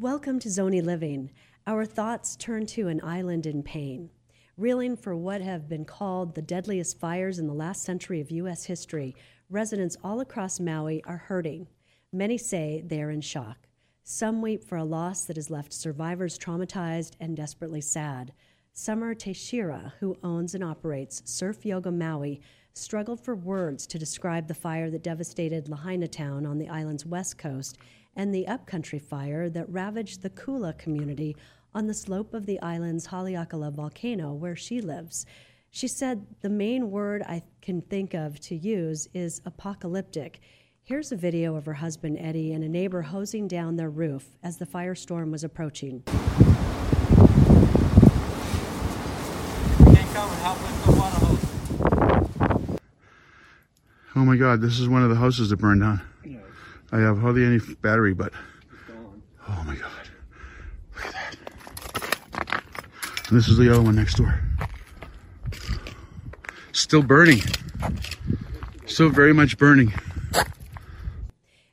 Welcome to Zony Living. Our thoughts turn to an island in pain. Reeling for what have been called the deadliest fires in the last century of U.S. history, residents all across Maui are hurting. Many say they are in shock. Some weep for a loss that has left survivors traumatized and desperately sad. Summer Teixeira, who owns and operates Surf Yoga Maui, struggled for words to describe the fire that devastated Lahaina town on the island's west coast and the upcountry fire that ravaged the Kula community on the slope of the island's Haleakala volcano where she lives. She said the main word I can think of to use is apocalyptic. Here's a video of her husband Eddie and a neighbor hosing down their roof as the firestorm was approaching. Can't come and help with the water hose. Oh my God, this is one of the houses that burned down. I have hardly any battery, but oh my God. Look at that. And this is the other one next door. Still burning. Still very much burning.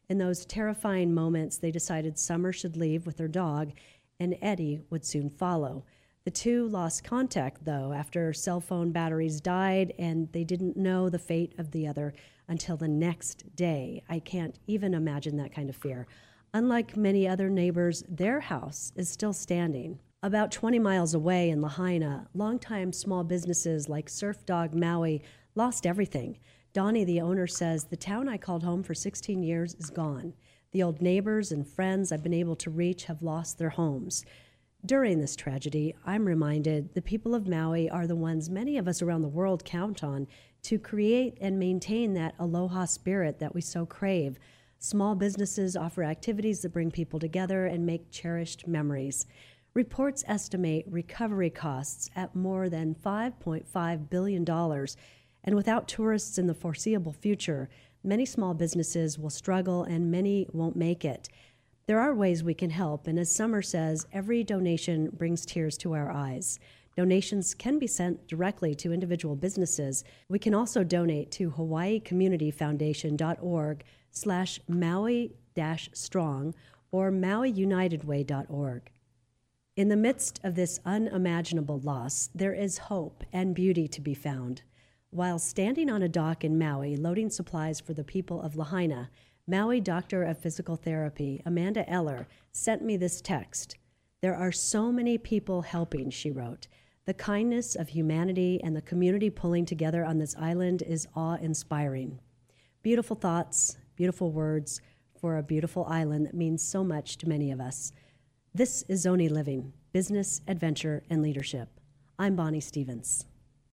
In those terrifying moments, they decided Summer should leave with her dog and Eddie would soon follow. The two lost contact, though, after cell phone batteries died, and they didn't know the fate of the other until the next day. I can't even imagine that kind of fear. Unlike many other neighbors, their house is still standing. About 20 miles away in Lahaina, longtime small businesses like Surf Dog Maui lost everything. Donnie, the owner, says the town I called home for 16 years is gone. The old neighbors and friends I've been able to reach have lost their homes. During this tragedy, I'm reminded the people of Maui are the ones many of us around the world count on to create and maintain that aloha spirit that we so crave. Small businesses offer activities that bring people together and make cherished memories. Reports estimate recovery costs at more than $5.5 billion, and without tourists in the foreseeable future, many small businesses will struggle and many won't make it. There are ways we can help, and as Summer says, every donation brings tears to our eyes. Donations can be sent directly to individual businesses. We can also donate to hawaiicommunityfoundation.org slash maui-strong or mauiunitedway.org. In the midst of this unimaginable loss, there is hope and beauty to be found. While standing on a dock in Maui loading supplies for the people of Lahaina, Maui doctor of physical therapy, Amanda Eller, sent me this text. There are so many people helping, she wrote. The kindness of humanity and the community pulling together on this island is awe inspiring. Beautiful thoughts, beautiful words for a beautiful island that means so much to many of us. This is Zony Living Business, Adventure, and Leadership. I'm Bonnie Stevens.